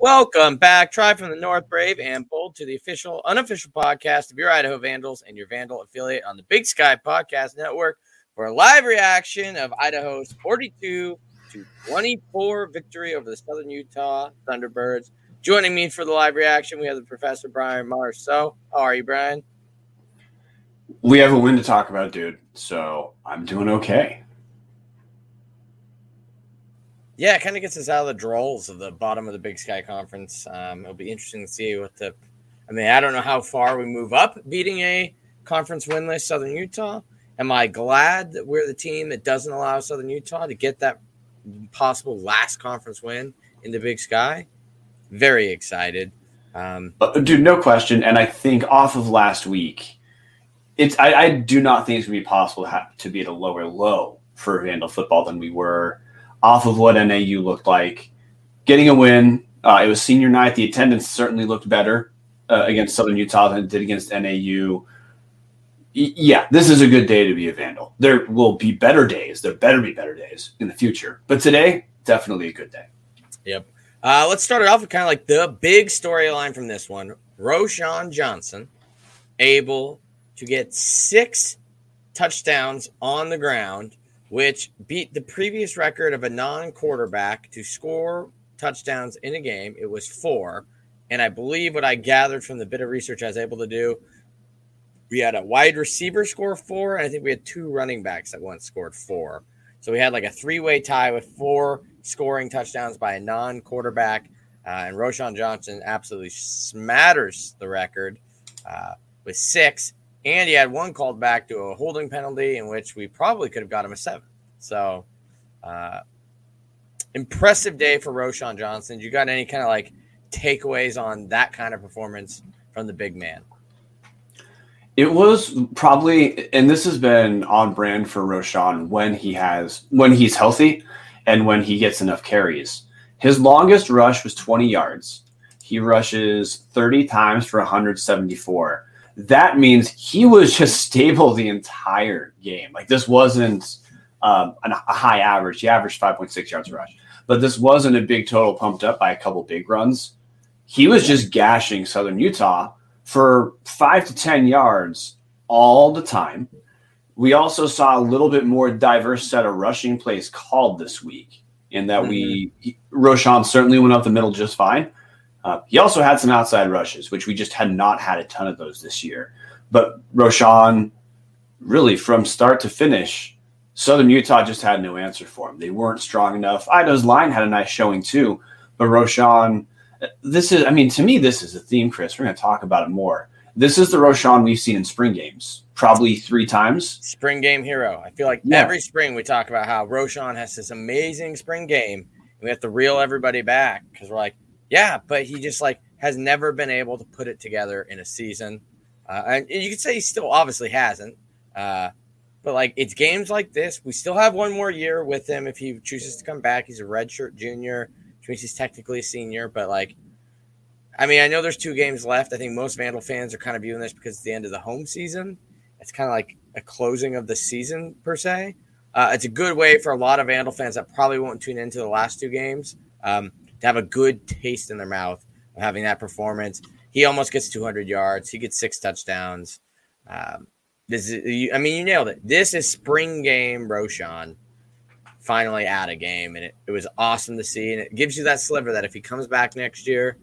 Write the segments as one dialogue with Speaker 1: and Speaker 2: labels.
Speaker 1: Welcome back, Tribe from the North, Brave and Bold, to the official, unofficial podcast of your Idaho Vandals and your Vandal affiliate on the Big Sky Podcast Network for a live reaction of Idaho's 42 to 24 victory over the Southern Utah Thunderbirds. Joining me for the live reaction, we have the Professor Brian Marceau. How are you, Brian?
Speaker 2: We have a win to talk about, dude. So I'm doing okay.
Speaker 1: Yeah, it kind of gets us out of the drolls of the bottom of the Big Sky Conference. Um, it'll be interesting to see what the. I mean, I don't know how far we move up beating a conference winless Southern Utah. Am I glad that we're the team that doesn't allow Southern Utah to get that possible last conference win in the Big Sky? Very excited. Um,
Speaker 2: Uh, dude, no question. And I think off of last week, it's I, I do not think it's to be possible to, have, to be at a lower low for Vandal football than we were off of what NAU looked like. Getting a win, uh, it was senior night. The attendance certainly looked better uh, against Southern Utah than it did against NAU. Yeah, this is a good day to be a Vandal. There will be better days. There better be better days in the future. But today, definitely a good day.
Speaker 1: Yep. Uh, let's start it off with kind of like the big storyline from this one. Roshaun Johnson able to get six touchdowns on the ground, which beat the previous record of a non-quarterback to score touchdowns in a game. It was four, and I believe what I gathered from the bit of research I was able to do, we had a wide receiver score four, and I think we had two running backs that once scored four. So we had like a three-way tie with four scoring touchdowns by a non-quarterback, uh, and Roshaun Johnson absolutely smatters the record uh, with six. And he had one called back to a holding penalty in which we probably could have got him a seven. So, uh, impressive day for Roshaun Johnson. You got any kind of like takeaways on that kind of performance from the big man?
Speaker 2: It was probably, and this has been on brand for Roshaun when he has when he's healthy and when he gets enough carries. His longest rush was 20 yards. He rushes 30 times for 174. That means he was just stable the entire game. Like this wasn't um, a high average. He averaged 5.6 yards a rush, but this wasn't a big total pumped up by a couple big runs. He was just gashing Southern Utah for five to 10 yards all the time. We also saw a little bit more diverse set of rushing plays called this week in that we, Roshaun certainly went up the middle just fine. Uh, he also had some outside rushes, which we just had not had a ton of those this year. But Roshaun, really from start to finish, Southern Utah just had no answer for him. They weren't strong enough. Idaho's line had a nice showing too, but Roshaun, this is, I mean, to me, this is a theme, Chris. We're going to talk about it more. This is the Roshaun we've seen in spring games, probably three times.
Speaker 1: Spring game hero. I feel like
Speaker 2: Yeah.
Speaker 1: every spring we talk about how Roshaun has this amazing spring game. And we have to reel everybody back because we're like, yeah, but he just like has never been able to put it together in a season. Uh, and you could say he still obviously hasn't. Uh, but like it's games like this. We still have one more year with him if he chooses to come back. He's a redshirt junior, which means he's technically a senior. But like, I mean, I know there's two games left. I think most Vandal fans are kind of viewing this because it's the end of the home season. It's kind of like a closing of the season per se. Uh, it's a good way for a lot of Vandal fans that probably won't tune into the last two games um, to have a good taste in their mouth of having that performance. He almost gets 200 yards. He gets six touchdowns. Um, this is, I mean, you nailed it. This is spring game Roshaun finally at a game, and it, it was awesome to see. And it gives you that sliver that if he comes back next year,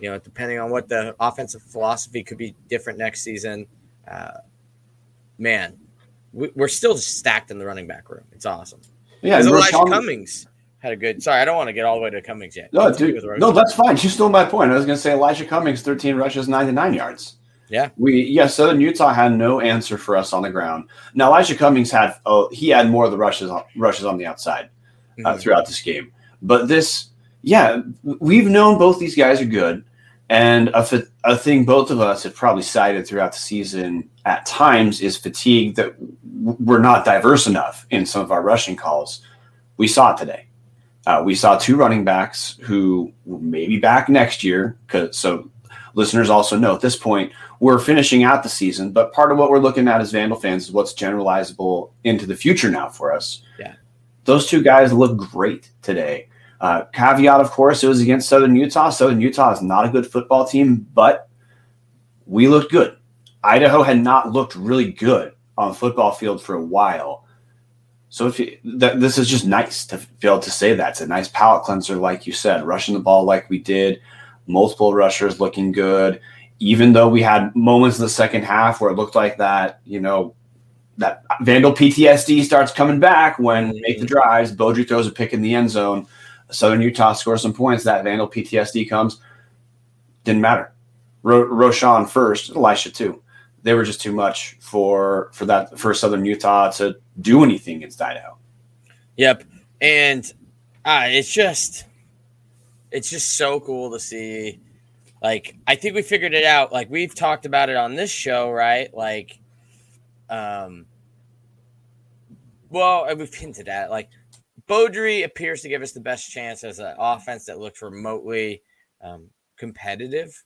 Speaker 1: you know, depending on what the offensive philosophy could be different next season, uh, man, we, we're still stacked in the running back room. It's awesome.
Speaker 2: Yeah, Elisha
Speaker 1: Cummings had a good. Sorry, I don't want to get all the way to Cummings yet.
Speaker 2: No, dude, no, that's fine. You stole my point. I was going to say Elisha Cummings, 13 rushes, 99 yards.
Speaker 1: Yeah.
Speaker 2: We yeah, Southern Utah had no answer for us on the ground. Now Elisha Cummings had oh he had more of the rushes on, rushes on the outside uh,
Speaker 1: Mhm.
Speaker 2: throughout this game. But this yeah, we've known both these guys are good, And a, a thing both of us have probably cited throughout the season at times is fatigue that we're not diverse enough in some of our rushing calls. We saw it today. Uh, we saw two running backs who may be back next year. Cause, so listeners also know at this point we're finishing out the season, but part of what we're looking at as Vandal fans is what's generalizable into the future now for us.
Speaker 1: Yeah,
Speaker 2: those two guys look great today. Uh, caveat, of course, it was against Southern Utah. Southern Utah is not a good football team, but we looked good. Idaho had not looked really good on the football field for a while. So if you, that, this is just nice to be able to say that it's a nice palate cleanser, like you said, rushing the ball like we did, multiple rushers looking good. Even though we had moments in the second half where it looked like that, you know, that Vandal PTSD starts coming back when we make the mm-hmm. drives. Beaudry throws a pick in the end zone. Southern Utah scores some points. That Vandal PTSD comes. Didn't matter. Ro- Roshaun first, Elisha too. They were just too much for for that for Southern Utah to do anything against Idaho.
Speaker 1: Yep, and uh, it's just it's just so cool to see. Like I think we figured it out. Like we've talked about it on this show, right? Like, um, well, we've hinted at it. like Beaudry appears to give us the best chance as an offense that looks remotely um, competitive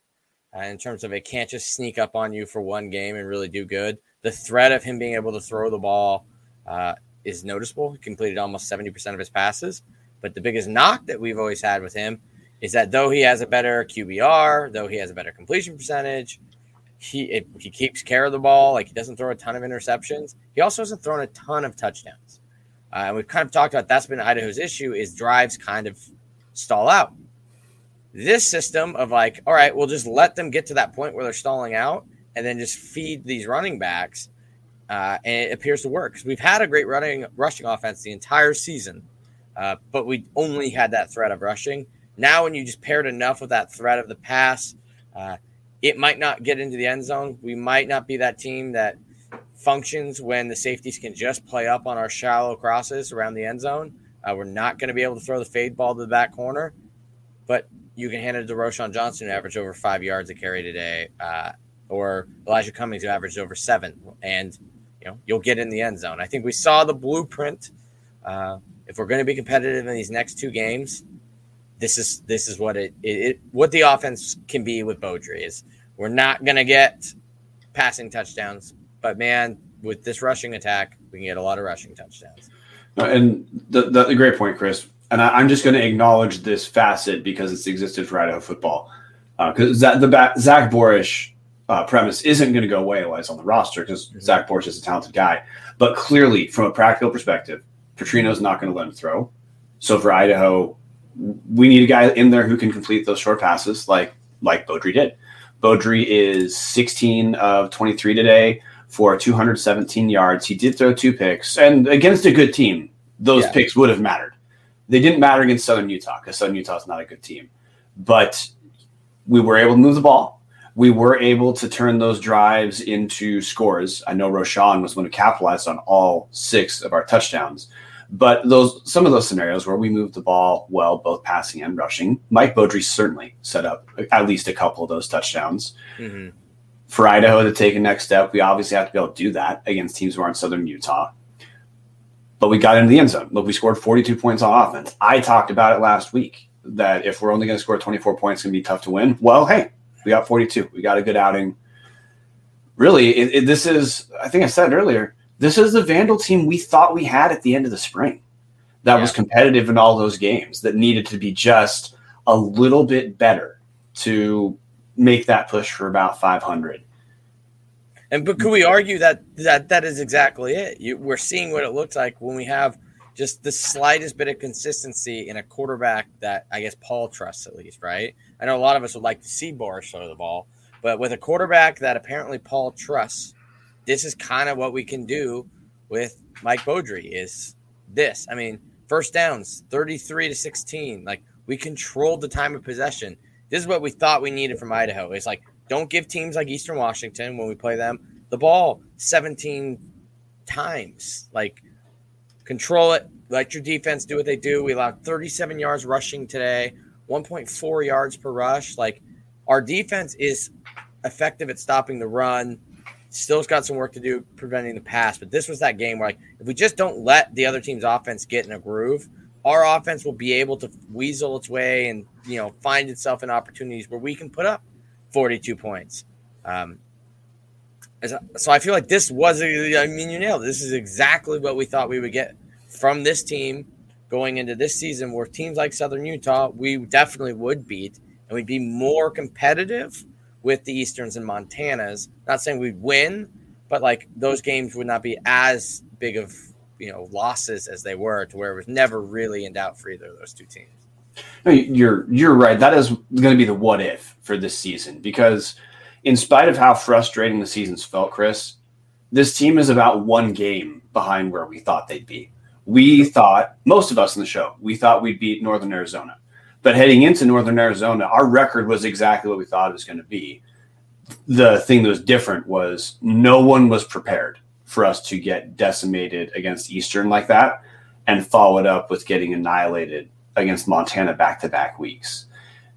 Speaker 1: uh, in terms of it can't just sneak up on you for one game and really do good. The threat of him being able to throw the ball uh, is noticeable. He completed almost 70% of his passes. But the biggest knock that we've always had with him is that though he has a better QBR, though he has a better completion percentage, he it, he keeps care of the ball. Like he doesn't throw a ton of interceptions. He also hasn't thrown a ton of touchdowns. Uh, and we've kind of talked about that's been Idaho's issue is drives kind of stall out. This system of like, all right, we'll just let them get to that point where they're stalling out and then just feed these running backs. Uh, and it appears to work because we've had a great running rushing offense the entire season, uh, but we only had that threat of rushing. Now, when you just paired enough with that threat of the pass, uh, it might not get into the end zone. We might not be that team that functions when the safeties can just play up on our shallow crosses around the end zone. Uh, we're not going to be able to throw the fade ball to the back corner, but you can hand it to Roshaun Johnson, who averaged over five yards a carry today, uh, or Elisha Cummings, who averaged over seven, and you know you'll get in the end zone. I think we saw the blueprint. Uh, if we're going to be competitive in these next two games, this is this is what it, it, it what the offense can be with Beaudry is. We're not going to get passing touchdowns, but man, with this rushing attack, we can get a lot of rushing touchdowns.
Speaker 2: And the, the, great point, Chris. And I, am just going to acknowledge this facet because it's existed for Idaho football. Because uh, the back, Zach Borisch uh, premise isn't going to go away while he's on the roster because mm-hmm. Zach Borisch is a talented guy. But clearly, from a practical perspective, Petrino's not going to let him throw. So for Idaho, we need a guy in there who can complete those short passes like like Beaudry did. Beaudry is 16 of 23 today for 217 yards. He did throw two picks, and against a good team, those yeah. picks would have mattered. They didn't matter against Southern Utah because Southern Utah is not a good team, but we were able to move the ball. We were able to turn those drives into scores. I know Roshaun was going to capitalize on all six of our touchdowns, but those some of those scenarios where we moved the ball well, both passing and rushing, Mike Beaudry certainly set up at least a couple of those touchdowns. Mm-hmm for Idaho to take a next step, we obviously have to be able to do that against teams who are in Southern Utah. But we got into the end zone. Look, we scored 42 points on offense. I talked about it last week that if we're only going to score 24 points, it's going to be tough to win. Well, hey, we got 42. We got a good outing. Really, it, it, this is, I think I said earlier, this is the Vandal team we thought we had at the end of the spring that yeah. was competitive in all those games that needed to be just a little bit better to make that push for about 500.
Speaker 1: And but could we argue that that that is exactly it? You, we're seeing what it looks like when we have just the slightest bit of consistency in a quarterback that I guess Paul trusts at least, right? I know a lot of us would like to see Borisch throw the ball, but with a quarterback that apparently Paul trusts, this is kind of what we can do with Mike Beaudry. Is this? I mean, first downs, thirty-three to sixteen. Like we controlled the time of possession this is what we thought we needed from Idaho. It's like don't give teams like Eastern Washington when we play them the ball 17 times. Like control it, let your defense do what they do. We allowed 37 yards rushing today, 1.4 yards per rush. Like our defense is effective at stopping the run. Still's got some work to do preventing the pass, but this was that game where like if we just don't let the other team's offense get in a groove, our offense will be able to weasel its way and you know find itself in opportunities where we can put up 42 points. Um, so I feel like this was, I mean, you nailed it. This is exactly what we thought we would get from this team going into this season, where teams like Southern Utah, we definitely would beat, and we'd be more competitive with the Easterns and Montanas. Not saying we'd win, but like those games would not be as big of you know losses as they were to where it was never really in doubt for either of those two teams.
Speaker 2: You're you're right. That is going to be the what if for this season because in spite of how frustrating the season's felt, Chris, this team is about one game behind where we thought they'd be. We thought most of us in the show we thought we'd beat Northern Arizona, but heading into Northern Arizona, our record was exactly what we thought it was going to be. The thing that was different was no one was prepared for us to get decimated against Eastern like that and follow it up with getting annihilated against Montana back to back weeks.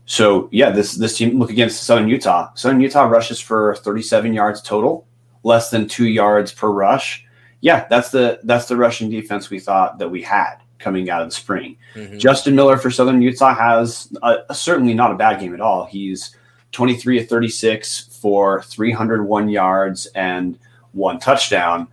Speaker 2: So yeah, this this team look against Southern Utah. Southern Utah rushes for 37 yards total, less than two yards per rush. Yeah, that's the that's the rushing defense we thought that we had coming out of the spring. Mm-hmm. Justin Miller for Southern Utah has a, a, certainly not a bad game at all. He's 23 of 36 for 301 yards and one touchdown.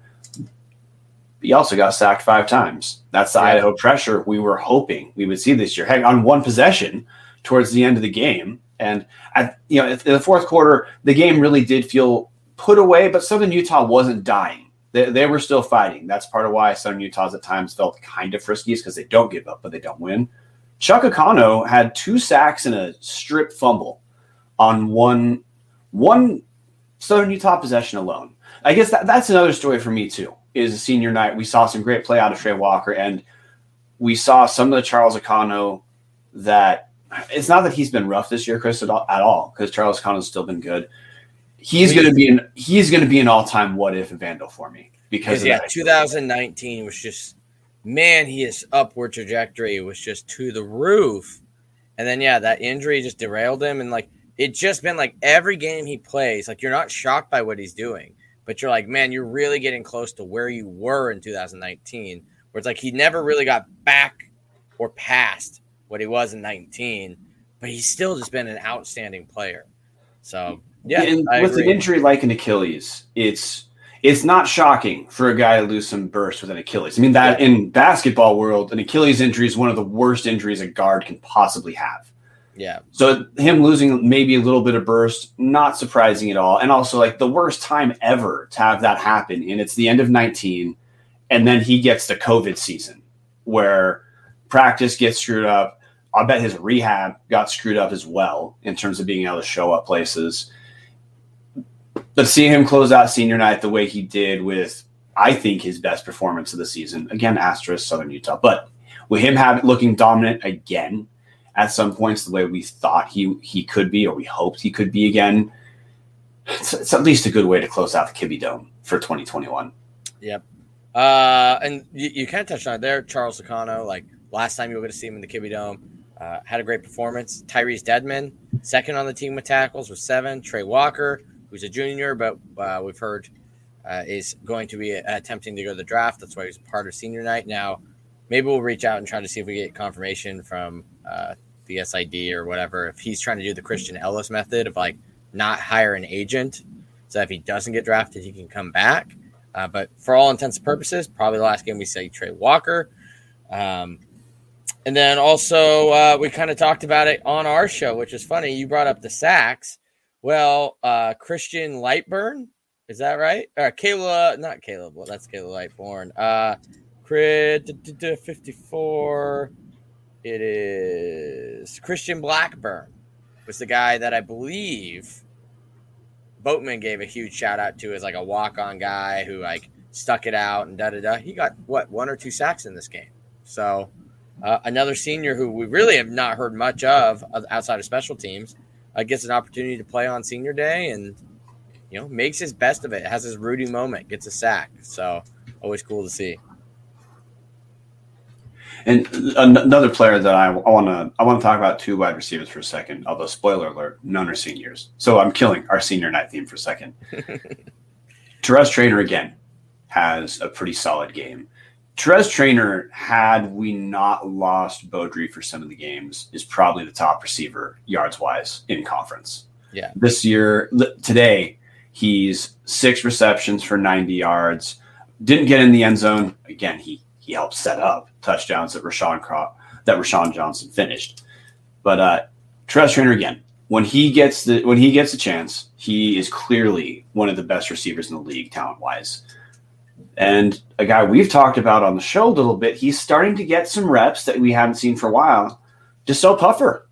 Speaker 2: He also got sacked five times. That's the yeah. Idaho pressure we were hoping we would see this year. Heck, on one possession towards the end of the game, and at you know in the fourth quarter, the game really did feel put away, but Southern Utah wasn't dying. They, they were still fighting. That's part of why Southern Utah's at times felt kind of frisky, is because they don't give up, but they don't win. Chuck Akano had two sacks and a strip fumble on one one Southern Utah possession alone. I guess that, that's another story for me too. Is a senior night we saw some great play out of Trey Walker, and we saw some of the Charles Akano that it's not that he's been rough this year, Chris, at all, because Charles Akano's still been good. He's going to be an he's going to be an all time what if Vandal for me because
Speaker 1: yeah, 2019 was just man, his upward trajectory. Was just to the roof, and then yeah, that injury just derailed him, and like it's just been like every game he plays, like you're not shocked by what he's doing, but you're like, man, you're really getting close to where you were in 2019, where it's like he never really got back or past what he was in 19, but he's still just been an outstanding player. So yeah,
Speaker 2: and with an injury like an Achilles, it's it's not shocking for a guy to lose some burst with an Achilles. I mean that yeah. in basketball world, an Achilles injury is one of the worst injuries a guard can possibly have.
Speaker 1: Yeah.
Speaker 2: So him losing maybe a little bit of burst, not surprising at all. And also like the worst time ever to have that happen. And it's the end of 19. And then he gets the COVID season where practice gets screwed up. I bet his rehab got screwed up as well in terms of being able to show up places. But seeing him close out senior night the way he did with, I think, his best performance of the season, again, asterisk Southern Utah, but with him having looking dominant again at some points the way we thought he he could be or we hoped he could be again. It's, it's at least a good way to close out the Kibbie Dome for 2021.
Speaker 1: Yep. Uh, and you, you kind of touched on it there, Charles Akano. Like last time you were going to see him in the Kibbie Dome, uh, had a great performance. Tyrese Deadman, second on the team with tackles with seven. Trey Walker, who's a junior, but uh, we've heard uh, is going to be attempting to go to the draft. That's why he's part of senior night. Now, maybe we'll reach out and try to see if we get confirmation from uh, the SID or whatever, if he's trying to do the Christian Ellis method of like not hire an agent, so if he doesn't get drafted, he can come back. Uh, but for all intents and purposes, probably the last game we say Trey Walker. Um, and then also uh, we kind of talked about it on our show, which is funny. You brought up the sacks. Well, uh, Christian Lightburn, is that right? Or Kayla, not Caleb. Well, that's Kayla Lightborn. Uh, Crit 54. It is Christian Blackburn was the guy that I believe Boatman gave a huge shout out to as like a walk on guy who like stuck it out and da da da. He got what one or two sacks in this game. So uh, another senior who we really have not heard much of outside of special teams uh, gets an opportunity to play on senior day and you know makes his best of it. Has his Rudy moment, gets a sack. So always cool to see.
Speaker 2: And another player that I want to I want to talk about two wide receivers for a second. Although spoiler alert, none are seniors, so I'm killing our senior night theme for a second. Terez Traynor again has a pretty solid game. Terez Traynor, had we not lost Beaudry for some of the games, is probably the top receiver yards wise in conference.
Speaker 1: Yeah.
Speaker 2: This year, today, he's six receptions for 90 yards. Didn't get in the end zone. Again, he he helped set up touchdowns that Rashawn that Roshaun Johnson finished. But uh Terez Traynor again, when he gets the when he gets a chance, he is clearly one of the best receivers in the league talent wise. And a guy we've talked about on the show a little bit, he's starting to get some reps that we haven't seen for a while. Just so Puffer.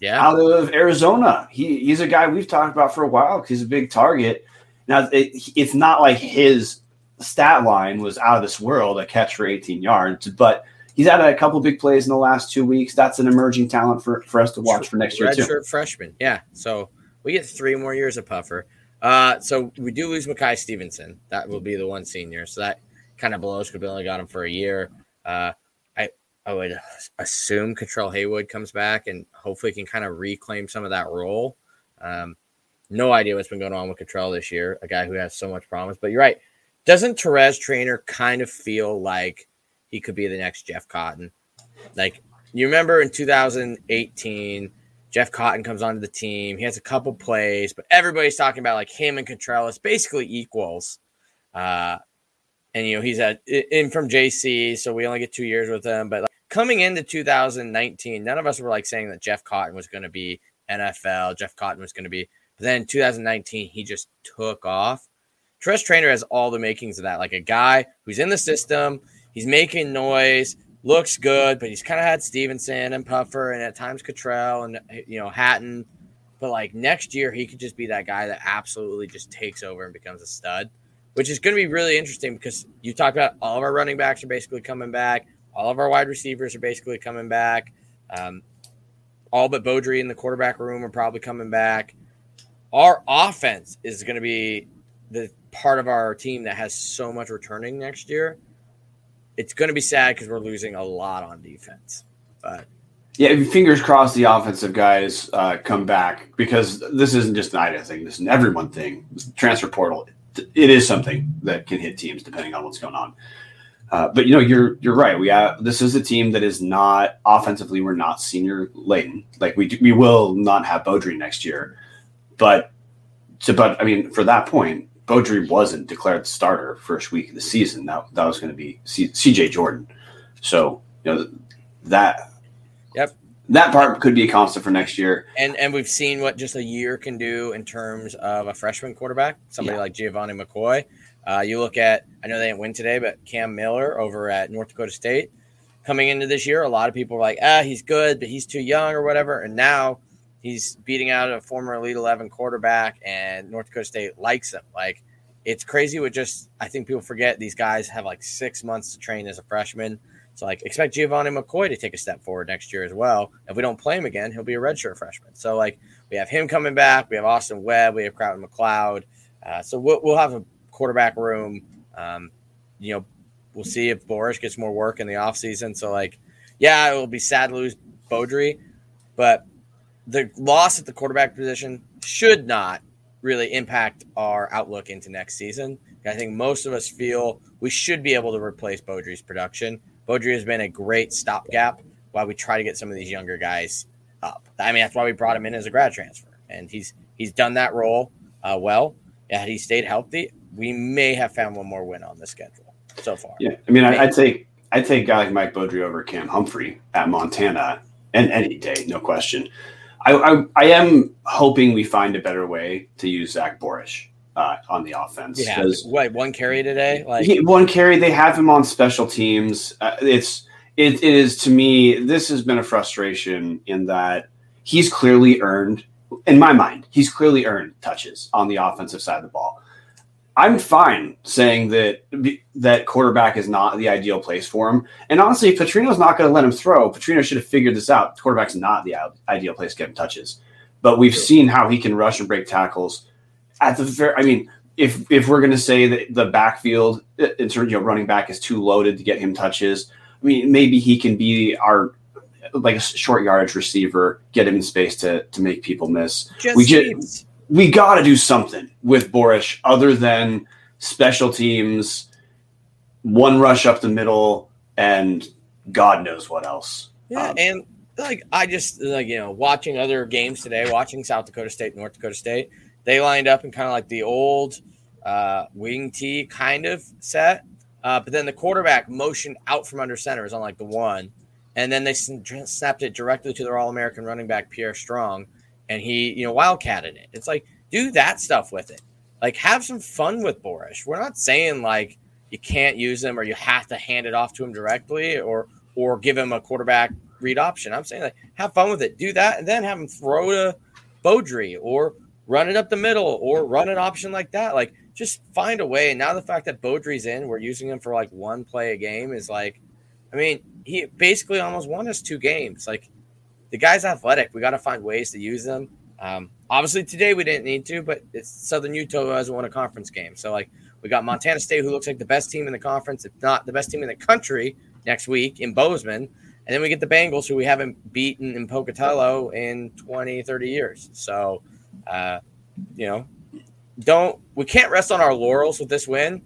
Speaker 1: Yeah.
Speaker 2: Out of Arizona. He, he's a guy we've talked about for a while because he's a big target. Now, it, it's not like his stat line was out of this world, a catch for 18 yards, but he's had a couple big plays in the last two weeks. That's an emerging talent for, for us to watch for next year,
Speaker 1: Red
Speaker 2: too.
Speaker 1: shirt freshman. Yeah. So we get three more years of Puffer. Uh, so we do lose Mackay Stevenson. That will be the one senior. So that kind of blows we only got him for a year. Uh, I I would assume Catrell Haywood comes back and hopefully can kind of reclaim some of that role. Um, no idea what's been going on with Catrell this year, a guy who has so much promise. But you're right. Doesn't Terez Traynor kind of feel like he could be the next Jeff Cotton? Like you remember in 2018 Jeff Cotton comes onto the team. He has a couple plays, but everybody's talking about like him and Contreras basically equals. Uh, and you know he's at in from JC, so we only get two years with him. But like, coming into 2019, none of us were like saying that Jeff Cotton was going to be NFL. Jeff Cotton was going to be. But then 2019, he just took off. Terez Traynor has all the makings of that, like a guy who's in the system. He's making noise looks good, but he's kind of had Stevenson and Puffer and at times Cottrell and you know Hatten. But like next year, he could just be that guy that absolutely just takes over and becomes a stud, which is going to be really interesting because you talked about all of our running backs are basically coming back, all of our wide receivers are basically coming back, um, all but Beaudry in the quarterback room are probably coming back. Our offense is going to be the part of our team that has so much returning next year it's going to be sad because we're losing a lot on defense. But
Speaker 2: yeah, fingers crossed the offensive guys uh, come back because this isn't just an Ida thing. This is an everyone thing. Transfer portal, it is something that can hit teams depending on what's going on. Uh, but you know, you're you're right. We have this is a team that is not offensively. We're not senior laden. Like we we will not have Beaudry next year, but to but I mean for that point, Beaudry wasn't declared the starter first week of the season. That that was going to be C, C.J. Jordan. So you know that.
Speaker 1: Yep.
Speaker 2: That part could be a constant for next year.
Speaker 1: And and we've seen what just a year can do in terms of a freshman quarterback, somebody yeah. like Gevani McCoy. Uh, you look at, I know they didn't win today, but Cam Miller over at North Dakota State coming into this year, a lot of people were like, ah, he's good, but he's too young or whatever. And now He's beating out a former Elite 11 quarterback, and North Dakota State likes him. Like, it's crazy with just, I think people forget these guys have like six months to train as a freshman. So, like, expect Gevani McCoy to take a step forward next year as well. If we don't play him again, he'll be a redshirt freshman. So, like, we have him coming back. We have Austin Webb. We have Crowden McLeod. Uh, so, we'll, we'll have a quarterback room. Um, you know, we'll see if Borisch gets more work in the offseason. So, like, yeah, it will be sad to lose Beaudry, but the loss at the quarterback position should not really impact our outlook into next season. I think most of us feel we should be able to replace Beaudry's production. Beaudry has been a great stopgap while we try to get some of these younger guys up. I mean, that's why we brought him in as a grad transfer, and he's he's done that role uh, well. Had he stayed healthy, we may have found one more win on the schedule so far.
Speaker 2: Yeah, I mean, I, would take I'd take guy like Mike Beaudry over Cam Humphrey at Montana, and any day, no question. I, I, I am hoping we find a better way to use Zach Borisch uh, on the offense.
Speaker 1: Yeah, what one carry today? Like
Speaker 2: he, one carry. They have him on special teams. Uh, it's it, it is to me. This has been a frustration in that he's clearly earned, in my mind, he's clearly earned touches on the offensive side of the ball. I'm fine saying that that quarterback is not the ideal place for him. And honestly, if Petrino's not going to let him throw, Petrino should have figured this out. Quarterback's not the ideal place to get him touches. But we've seen how he can rush and break tackles at the very. I mean, if if we're going to say that the backfield in terms of you know, running back is too loaded to get him touches, I mean, maybe he can be our like a short yardage receiver, get him in space to to make people miss.
Speaker 1: Just
Speaker 2: we just
Speaker 1: needs-
Speaker 2: we got to do something with Borisch other than special teams, one rush up the middle, and God knows what else.
Speaker 1: Yeah,
Speaker 2: Um,
Speaker 1: and like I just like you know watching other games today, watching South Dakota State, North Dakota State, they lined up in kind of like the old uh, wing T kind of set, uh, but then the quarterback motioned out from under center is on like the one, and then they snapped it directly to their All American running back Pierre Strong, and he you know wildcatted it. It's like do that stuff with it, like have some fun with Borisch. We're not saying like you can't use him or you have to hand it off to him directly or or give him a quarterback read option. I'm saying like have fun with it, do that, and then have him throw to Beaudry or run it up the middle or run an option like that. Like just find a way. And now the fact that Beaudry's in, we're using him for like one play a game is like, I mean, he basically almost won us two games. Like the guy's athletic. We got to find ways to use them. Um, obviously today we didn't need to, but it's Southern Utah hasn't won a conference game. So like we got Montana State, who looks like the best team in the conference, if not the best team in the country next week in Bozeman. And then we get the Bengals, who we haven't beaten in Pocatello in 20, 30 years. So, uh, you know, don't we can't rest on our laurels with this win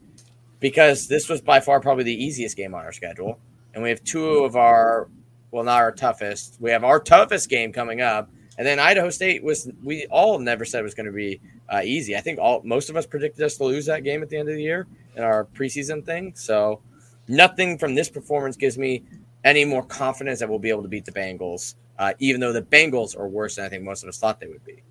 Speaker 1: because this was by far probably the easiest game on our schedule. And we have two of our, well, not our toughest. We have our toughest game coming up. And then Idaho State was, we all never said it was going to be uh, easy. I think all most of us predicted us to lose that game at the end of the year in our preseason thing. So nothing from this performance gives me any more confidence that we'll be able to beat the Bengals, uh, even though the Bengals are worse than I think most of us thought they would be.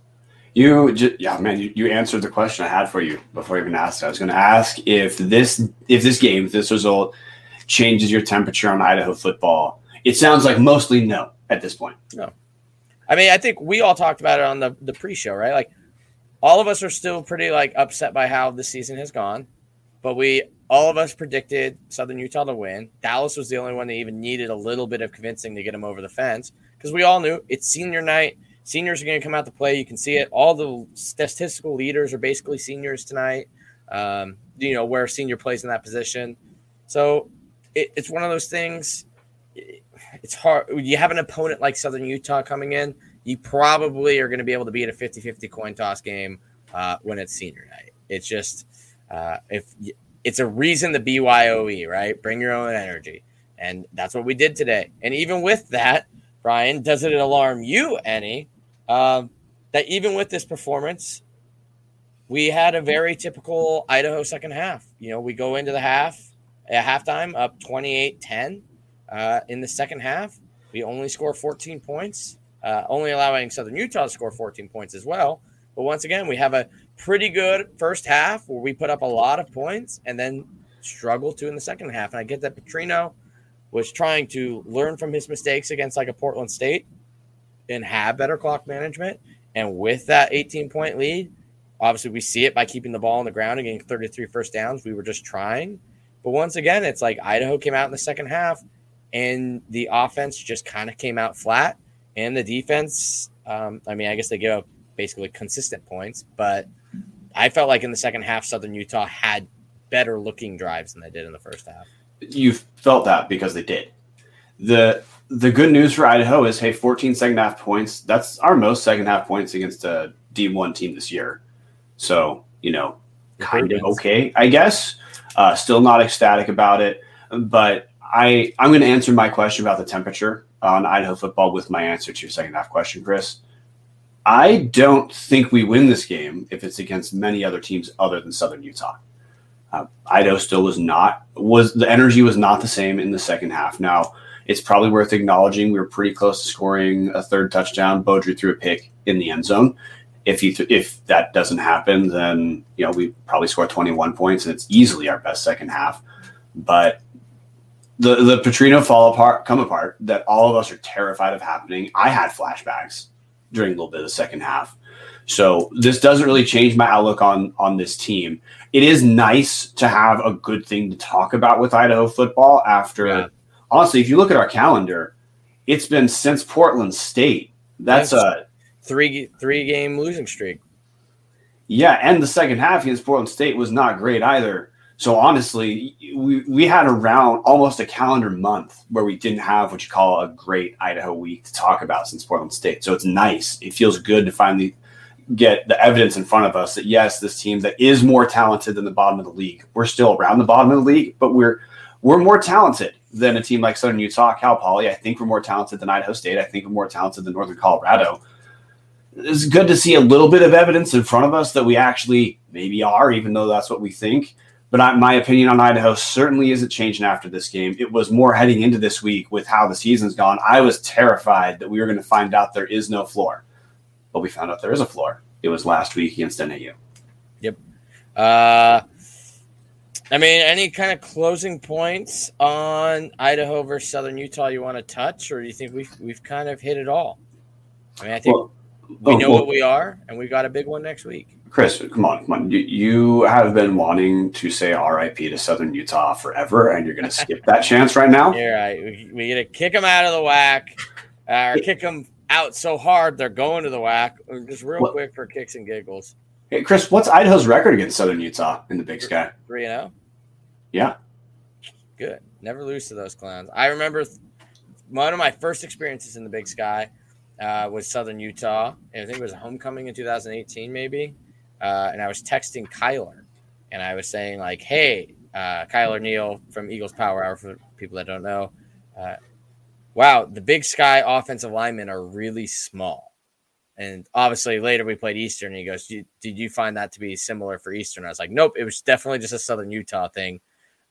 Speaker 2: You, ju- yeah, man, you, you answered the question I had for you before I even asked. I was going to ask if this, if this game, if this result changes your temperature on Idaho football. It sounds like mostly no at this point. No.
Speaker 1: I mean, I think we all talked about it on the, the pre-show, right? Like all of us are still pretty like upset by how the season has gone, but we all of us predicted Southern Utah to win. Dallas was the only one that even needed a little bit of convincing to get him over the fence because we all knew it's senior night. Seniors are going to come out to play. You can see it. All the statistical leaders are basically seniors tonight. Um, you know where senior plays in that position, so it, it's one of those things. It's hard. You have an opponent like Southern Utah coming in. You probably are going to be able to beat a 50-50 coin toss game uh, when it's senior night. It's just uh, if y- it's a reason to BYOE, right? Bring your own energy, and that's what we did today. And even with that, Brian, does it alarm you any um, that even with this performance, we had a very typical Idaho second half. You know, we go into the half at halftime up 28-10. Uh, in the second half, we only score 14 points, uh, only allowing Southern Utah to score 14 points as well. But once again, we have a pretty good first half where we put up a lot of points and then struggle to in the second half. And I get that Petrino was trying to learn from his mistakes against like a Portland State and have better clock management. And with that 18 point lead, obviously we see it by keeping the ball on the ground and getting 33 first downs. We were just trying. But once again, it's like Idaho came out in the second half and the offense just kind of came out flat. And the defense, um, I mean, I guess they give up basically consistent points, but I felt like in the second half, Southern Utah had better looking drives than they did in the first half.
Speaker 2: You felt that because they did. The the good news for Idaho is hey, 14 second half points. That's our most second half points against a D1 team this year. So, you know, kind of okay, I guess. Uh, still not ecstatic about it, but I I'm going to answer my question about the temperature on Idaho football with my answer to your second half question, Chris. I don't think we win this game if it's against many other teams other than Southern Utah. Uh, Idaho still was not was the energy was not the same in the second half. Now it's probably worth acknowledging we were pretty close to scoring a third touchdown. Beaudry threw a pick in the end zone. If you th- if that doesn't happen, then you know we probably score 21 points and it's easily our best second half. But the the Petrino fall apart come apart that all of us are terrified of happening. I had flashbacks during a little bit of the second half. So this doesn't really change my outlook on on this team. It is nice to have a good thing to talk about with Idaho football after
Speaker 1: Yeah.
Speaker 2: honestly, if you look at our calendar, it's been since Portland State. That's
Speaker 1: Yes.
Speaker 2: a
Speaker 1: Three three game losing streak.
Speaker 2: yeah, and the second half against Portland State was not great either. So honestly, we, we had around almost a calendar month where we didn't have what you call a great Idaho week to talk about since Portland State. So it's nice. It feels good to finally get the evidence in front of us that yes, this team that is more talented than the bottom of the league. We're still around the bottom of the league, but we're we're more talented than a team like Southern Utah, Cal Poly. I think we're more talented than Idaho State. I think we're more talented than Northern Colorado. It's good to see a little bit of evidence in front of us that we actually maybe are, even though that's what we think. But I, my opinion on Idaho certainly isn't changing after this game. It was more heading into this week with how the season's gone. I was terrified that we were going to find out there is no floor, but we found out there is a floor. It was last week against NAU.
Speaker 1: Yep. Uh, I mean, any kind of closing points on Idaho versus Southern Utah you want to touch, or do you think we've we've kind of hit it all? I mean, I think well, we know well, what we are, and we got a big one next week.
Speaker 2: Chris, come on, come on! You, you have been wanting to say RIP to Southern Utah forever, and you're going to skip that chance right now.
Speaker 1: You're right. We, we got to kick them out of the WAC, uh, or kick them out so hard they're going to the WAC. Just real quick for kicks and giggles.
Speaker 2: Hey, Chris, what's Idaho's record against Southern Utah in the Big Sky?
Speaker 1: Three and zero. Oh?
Speaker 2: Yeah.
Speaker 1: Good. Never lose to those clowns. I remember one of my first experiences in the Big Sky uh, was Southern Utah. And I think it was a homecoming in 2018, maybe. Uh, and I was texting Kyler, and I was saying like, "Hey, uh, Kyler Neal from Eagles Power Hour for people that don't know. Uh, wow, the Big Sky offensive linemen are really small." And obviously, later we played Eastern. And he goes, "Did you find that to be similar for Eastern?" I was like, "Nope, it was definitely just a Southern Utah thing."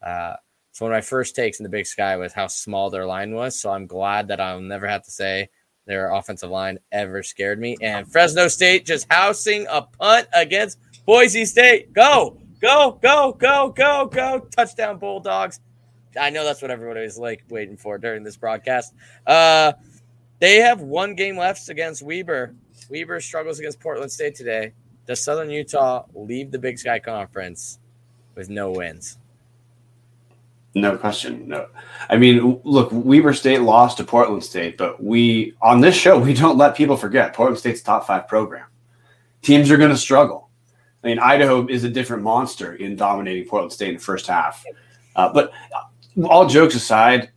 Speaker 1: Uh, so one of my first takes in the Big Sky was how small their line was. So I'm glad that I'll never have to say their offensive line ever scared me. And Fresno State just housing a punt against Boise State. Go, go, go, go, go, go! Touchdown Bulldogs. I know that's what everybody is like waiting for during this broadcast. Uh, they have one game left against Weber. Weber struggles against Portland State today. Does Southern Utah leave the Big Sky Conference with no wins?
Speaker 2: No question. No. I mean, look, Weber State lost to Portland State, but we, on this show, we don't let people forget Portland State's top five program. Teams are going to struggle. I mean, Idaho is a different monster in dominating Portland State in the first half. Uh, but all jokes aside,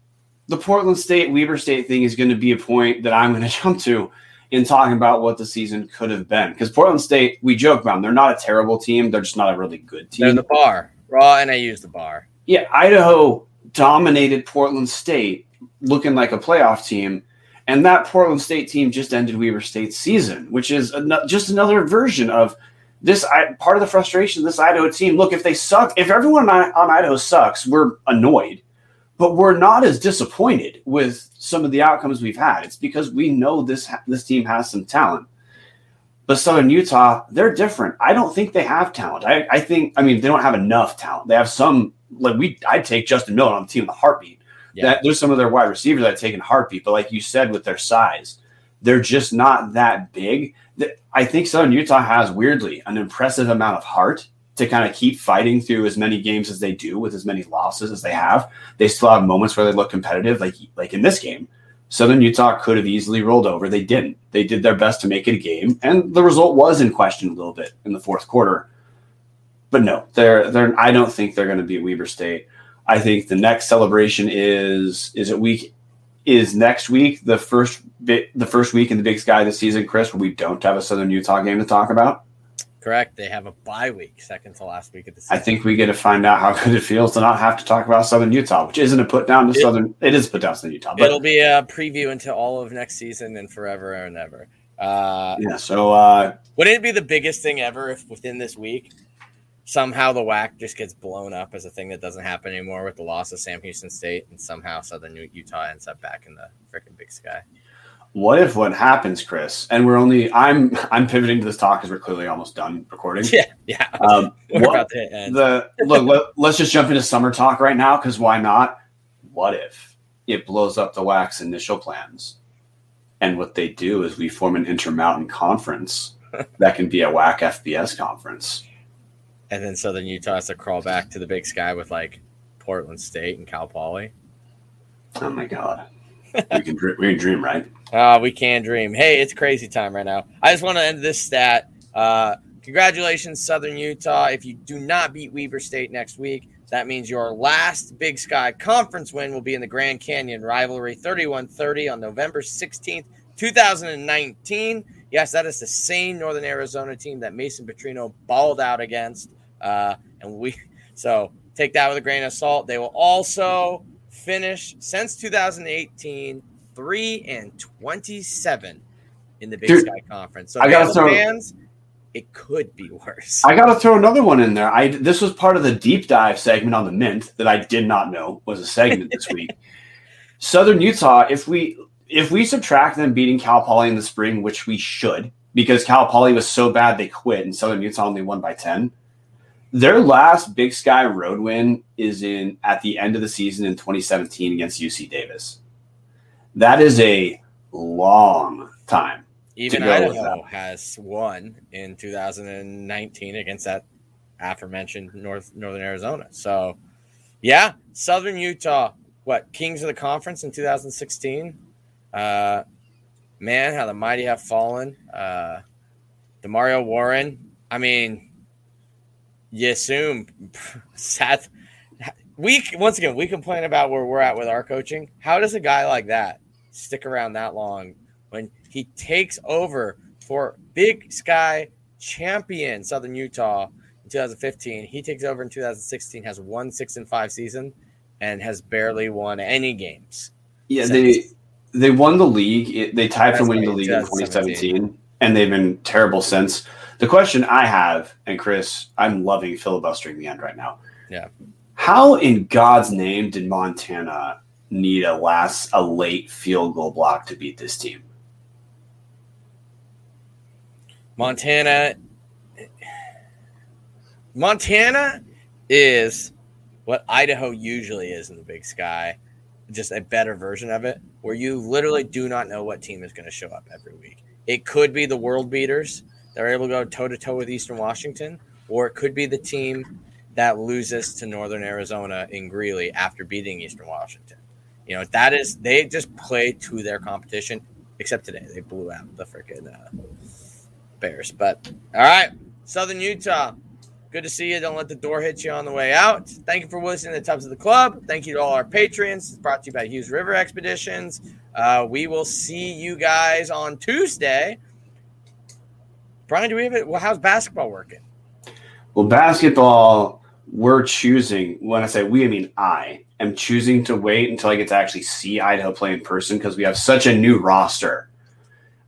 Speaker 2: the Portland State Weber State thing is going to be a point that I'm going to jump to in talking about what the season could have been. Because Portland State, we joke about them. They're not a terrible team. They're just not a really good team.
Speaker 1: They're the bar. Raw and I use the bar
Speaker 2: yeah, Idaho dominated Portland State, looking like a playoff team, and that Portland State team just ended Weber State's season, which is an- just another version of this. I, part of the frustration of this Idaho team. Look, if they suck, if everyone on, on Idaho sucks, we're annoyed, but we're not as disappointed with some of the outcomes we've had. It's because we know this this team has some talent. But Southern Utah, they're different. I don't think they have talent. I, I think, I mean, they don't have enough talent. They have some like we I'd take Justin Miller on the team in the heartbeat. Yeah. That there's some of their wide receivers that take in heartbeat, but like you said, with their size, they're just not that big. I think Southern Utah has weirdly an impressive amount of heart to kind of keep fighting through as many games as they do with as many losses as they have. They still have moments where they look competitive, like like in this game. Southern Utah could have easily rolled over. They didn't. They did their best to make it a game, and the result was in question a little bit in the fourth quarter but no, they're they're. I don't think they're going to beat Weber State. I think the next celebration is is it week is next week the first bit the first week in the Big Sky this season, Chris, where we don't have a Southern Utah game to talk about.
Speaker 1: Correct. They have a bye week, second to last week of the season.
Speaker 2: I think we get to find out how good it feels to not have to talk about Southern Utah, which isn't a put down to it, Southern. It is put down to Southern Utah.
Speaker 1: But it'll be a preview into all of next season and forever and ever. Uh,
Speaker 2: yeah. So uh,
Speaker 1: wouldn't it be the biggest thing ever if within this week somehow the WAC just gets blown up as a thing that doesn't happen anymore with the loss of Sam Houston State, and somehow Southern Utah ends up back in the freaking Big Sky.
Speaker 2: What if what happens, Chris? And we're only I'm I'm pivoting to this talk because we're clearly almost done recording.
Speaker 1: Yeah, yeah.
Speaker 2: Um, what, the look, let, us just jump into summer talk right now because why not? What if it blows up the WAC's initial plans, and what they do is we form an intermountain conference that can be a WAC FBS conference
Speaker 1: and then Southern Utah has to crawl back to the Big Sky with like Portland State and Cal Poly.
Speaker 2: Oh my god, we can dream, we can dream, right?
Speaker 1: Uh, we can dream. Hey, it's crazy time right now. I just want to end this stat. Uh, congratulations, Southern Utah. If you do not beat Weber State next week, That means your last Big Sky Conference win will be in the Grand Canyon rivalry 31 30 on November 16th, 2019. Yes, that is the same Northern Arizona team that Mason Petrino balled out against. Uh, and we, so take that with a grain of salt. They will also finish since 2018 3 and 27 in the Big
Speaker 2: Dude,
Speaker 1: Sky Conference. So,
Speaker 2: I gotta throw-
Speaker 1: fans, it could be worse.
Speaker 2: I got to throw another one in there. I this was part of the deep dive segment on the Mint that I did not know was a segment this week. Southern Utah, if we if we subtract them beating Cal Poly in the spring, which we should, because Cal Poly was so bad they quit and Southern Utah only won by ten. Their last Big Sky road win is in at the end of the season in 2017 against UC Davis. That is a long time.
Speaker 1: Even
Speaker 2: to go with
Speaker 1: Idaho has won in 2019 against that aforementioned North Northern Arizona. So, yeah, Southern Utah, what Kings of the Conference in 2016. Uh, man, how the mighty have fallen. Uh, Demario Warren. I mean, you assume Seth. We once again we complain about where we're at with our coaching. How does a guy like that stick around that long when he takes over for Big Sky champion Southern Utah in 2015? He takes over in 2016, has one six and five season, and has barely won any games.
Speaker 2: Yeah,
Speaker 1: since.
Speaker 2: they they won the league. They tied for winning the league in
Speaker 1: 2017.
Speaker 2: 2017, and they've been terrible since. The question I have, and Chris, I'm loving filibustering the end right now.
Speaker 1: Yeah.
Speaker 2: How in God's name did Montana need a last a late field goal block to beat this team?
Speaker 1: Montana. Montana is what Idaho usually is in the Big Sky, just a better version of it, where you literally do not know what team is going to show up every week. It could be the world beaters that are able to go toe to toe with Eastern Washington, or it could be the team that loses to Northern Arizona in Greeley after beating Eastern Washington. You know, that is, they just play to their competition, except today. They blew out the freaking uh, Bears. But all right, Southern Utah. Good to see you. Don't let the door hit you on the way out. Thank you for listening to Tubs of the Club. Thank you to all our patrons. It's brought to you by Hughes River Expeditions. Uh, we will see you guys on Tuesday. Brian, do we have it? Well, how's basketball working?
Speaker 2: Well, basketball, we're choosing. When I say we, I mean I am choosing to wait until I get to actually see Idaho play in person because we have such a new roster.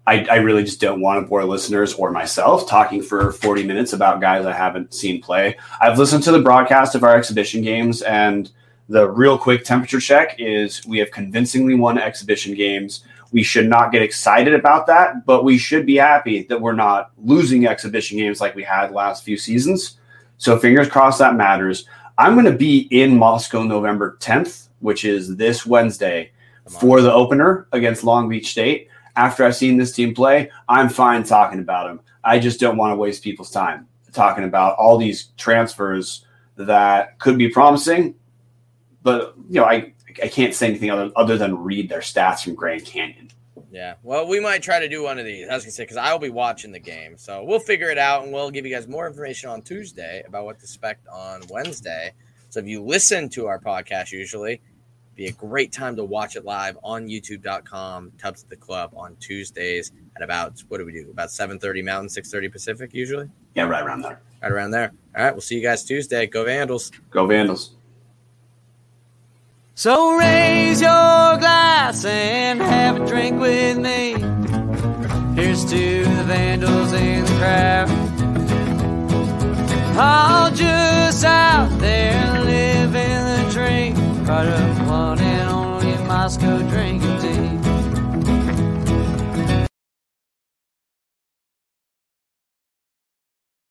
Speaker 2: I, I really just don't want to bore listeners or myself talking for 40 minutes about guys I haven't seen play. I've listened to the broadcast of our exhibition games, and the real quick temperature check is we have convincingly won exhibition games. We should not get excited about that, but we should be happy that we're not losing exhibition games like we had last few seasons. So fingers crossed that matters. I'm going to be in Moscow November 10th, which is this Wednesday, for the opener against Long Beach State. After I've seen this team play, I'm fine talking about them. I just don't want to waste people's time talking about all these transfers that could be promising, but you know, I I can't say anything other, other than read their stats from Grand Canyon.
Speaker 1: Yeah. Well, we might try to do one of these. I was gonna say because I will be watching the game, so we'll figure it out, and we'll give you guys more information on Tuesday about what to expect on Wednesday. So if you listen to our podcast, usually be a great time to watch it live on YouTube.com. Tubs at the Club on Tuesdays at about what do we do? About seven thirty Mountain, six thirty Pacific, usually
Speaker 2: Yeah, right around there.
Speaker 1: right around there. All right. We'll see you guys Tuesday. Go Vandals.
Speaker 2: Go Vandals.
Speaker 3: So raise your glass and have a drink with me. Here's to the vandals in the crowd. All just out there living the dream. Up one and only Moscow drinking team.